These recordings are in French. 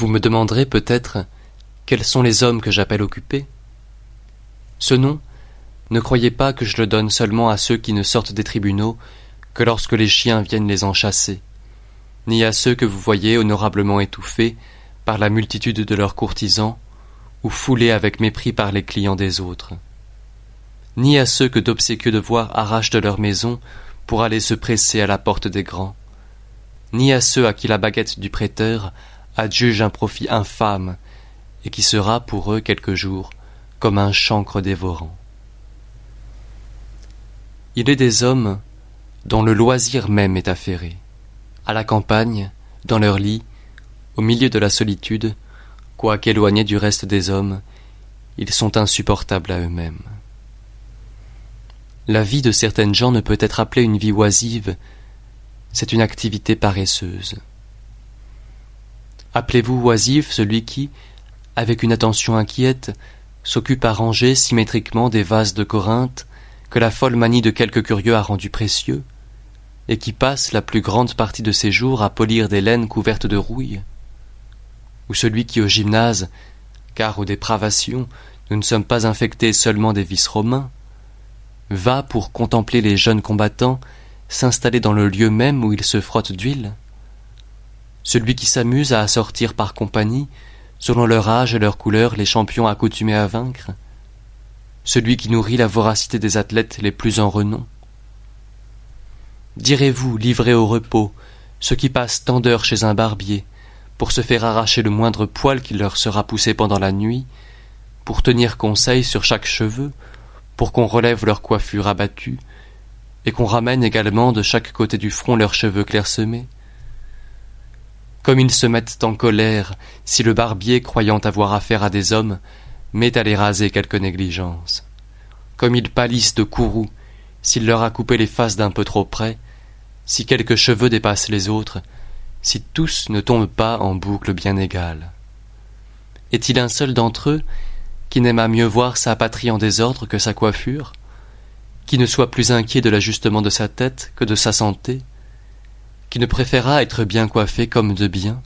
Vous me demanderez peut-être quels sont les hommes que j'appelle occupés? Ce nom, ne croyez pas que je le donne seulement à ceux qui ne sortent des tribunaux que lorsque les chiens viennent les en chasser, ni à ceux que vous voyez honorablement étouffés par la multitude de leurs courtisans, ou foulés avec mépris par les clients des autres, ni à ceux que d'obséquieux devoirs arrachent de leur maison pour aller se presser à la porte des grands, ni à ceux à qui la baguette du prêteur adjuge un profit infâme et qui sera pour eux quelques jours comme un chancre dévorant. Il est des hommes dont le loisir même est affairé. À la campagne, dans leur lit, au milieu de la solitude, quoiqu'éloignés du reste des hommes, ils sont insupportables à eux-mêmes. La vie de certaines gens ne peut être appelée une vie oisive, c'est une activité paresseuse. Appelez-vous oisif celui qui, avec une attention inquiète, s'occupe à ranger symétriquement des vases de Corinthe que la folle manie de quelques curieux a rendus précieux, et qui passe la plus grande partie de ses jours à polir des laines couvertes de rouille. Ou celui qui au gymnase, car aux dépravations nous ne sommes pas infectés seulement des vices romains, va pour contempler les jeunes combattants s'installer dans le lieu même où ils se frottent d'huile celui qui s'amuse à assortir par compagnie, selon leur âge et leur couleur, les champions accoutumés à vaincre, celui qui nourrit la voracité des athlètes les plus en renom. Direz-vous, livrés au repos, ceux qui passent tant d'heures chez un barbier, pour se faire arracher le moindre poil qui leur sera poussé pendant la nuit, pour tenir conseil sur chaque cheveu, pour qu'on relève leur coiffure abattue, et qu'on ramène également de chaque côté du front leurs cheveux clairsemés, comme ils se mettent en colère si le barbier, croyant avoir affaire à des hommes, met à les raser quelque négligence. Comme ils pâlissent de courroux s'il leur a coupé les faces d'un peu trop près, si quelques cheveux dépassent les autres, si tous ne tombent pas en boucle bien égale. Est-il un seul d'entre eux qui n'aime à mieux voir sa patrie en désordre que sa coiffure, qui ne soit plus inquiet de l'ajustement de sa tête que de sa santé, qui ne préféra être bien coiffé comme de bien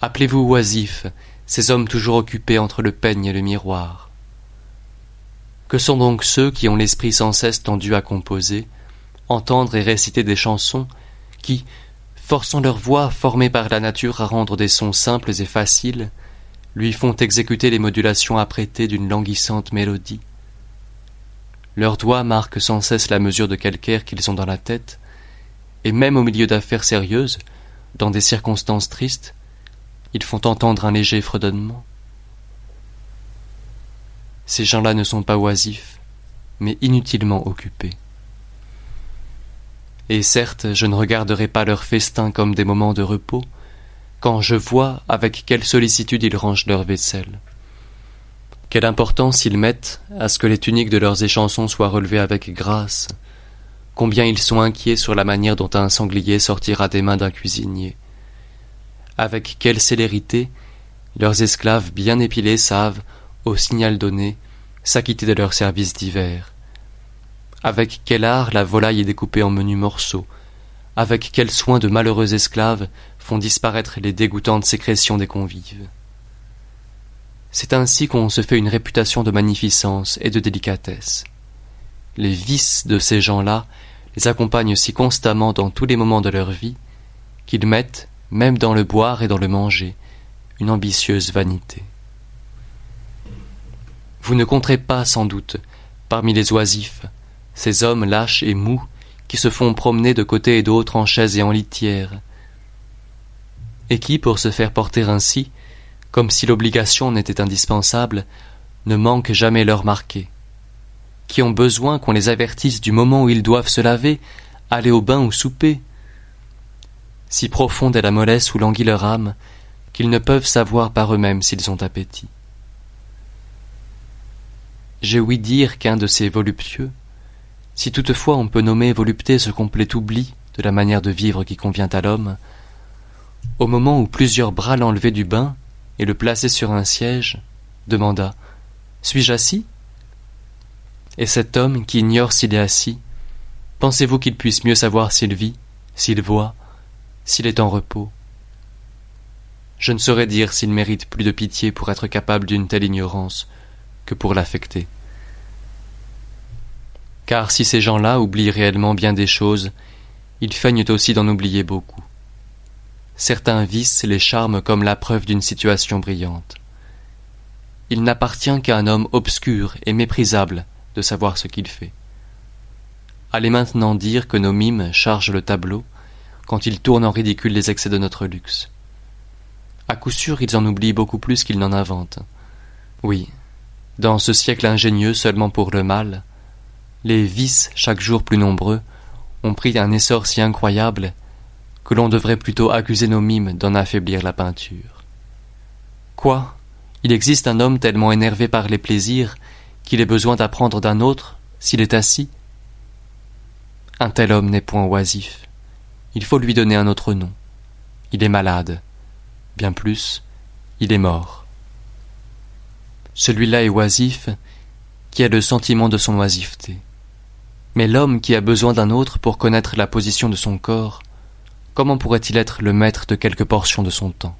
Appelez-vous oisifs, ces hommes toujours occupés entre le peigne et le miroir. Que sont donc ceux qui ont l'esprit sans cesse tendu à composer, entendre et réciter des chansons, qui, forçant leur voix formée par la nature à rendre des sons simples et faciles, lui font exécuter les modulations apprêtées d'une languissante mélodie. Leurs doigts marquent sans cesse la mesure de calcaire qu'ils ont dans la tête, et même au milieu d'affaires sérieuses, dans des circonstances tristes, ils font entendre un léger fredonnement. Ces gens-là ne sont pas oisifs, mais inutilement occupés. Et certes, je ne regarderai pas leurs festins comme des moments de repos, quand je vois avec quelle sollicitude ils rangent leur vaisselle. Quelle importance ils mettent à ce que les tuniques de leurs échansons soient relevées avec grâce, combien ils sont inquiets sur la manière dont un sanglier sortira des mains d'un cuisinier. Avec quelle célérité leurs esclaves bien épilés savent, au signal donné, s'acquitter de leurs services divers. Avec quel art la volaille est découpée en menus morceaux, avec quel soin de malheureux esclaves font disparaître les dégoûtantes sécrétions des convives. C'est ainsi qu'on se fait une réputation de magnificence et de délicatesse. Les vices de ces gens-là accompagnent si constamment dans tous les moments de leur vie qu'ils mettent, même dans le boire et dans le manger, une ambitieuse vanité. Vous ne compterez pas, sans doute, parmi les oisifs, ces hommes lâches et mous qui se font promener de côté et d'autre en chaise et en litière, et qui, pour se faire porter ainsi, comme si l'obligation n'était indispensable, ne manquent jamais leur marquer qui ont besoin qu'on les avertisse du moment où ils doivent se laver, aller au bain ou souper. Si profonde est la mollesse où languit leur âme, qu'ils ne peuvent savoir par eux-mêmes s'ils ont appétit. J'ai ouï dire qu'un de ces voluptueux, si toutefois on peut nommer volupté ce complet oubli de la manière de vivre qui convient à l'homme, au moment où plusieurs bras l'enlevaient du bain et le plaçaient sur un siège, demanda Suis-je assis? Et cet homme qui ignore s'il est assis, pensez-vous qu'il puisse mieux savoir s'il vit, s'il voit, s'il est en repos? Je ne saurais dire s'il mérite plus de pitié pour être capable d'une telle ignorance que pour l'affecter. Car si ces gens-là oublient réellement bien des choses, ils feignent aussi d'en oublier beaucoup. Certains vices les charment comme la preuve d'une situation brillante. Il n'appartient qu'à un homme obscur et méprisable savoir ce qu'il fait. Allez maintenant dire que nos mimes chargent le tableau quand ils tournent en ridicule les excès de notre luxe. À coup sûr, ils en oublient beaucoup plus qu'ils n'en inventent. Oui, dans ce siècle ingénieux seulement pour le mal, les vices, chaque jour plus nombreux, ont pris un essor si incroyable que l'on devrait plutôt accuser nos mimes d'en affaiblir la peinture. Quoi? Il existe un homme tellement énervé par les plaisirs qu'il ait besoin d'apprendre d'un autre s'il est assis Un tel homme n'est point oisif. Il faut lui donner un autre nom. Il est malade. Bien plus, il est mort. Celui-là est oisif qui a le sentiment de son oisiveté. Mais l'homme qui a besoin d'un autre pour connaître la position de son corps, comment pourrait-il être le maître de quelque portion de son temps?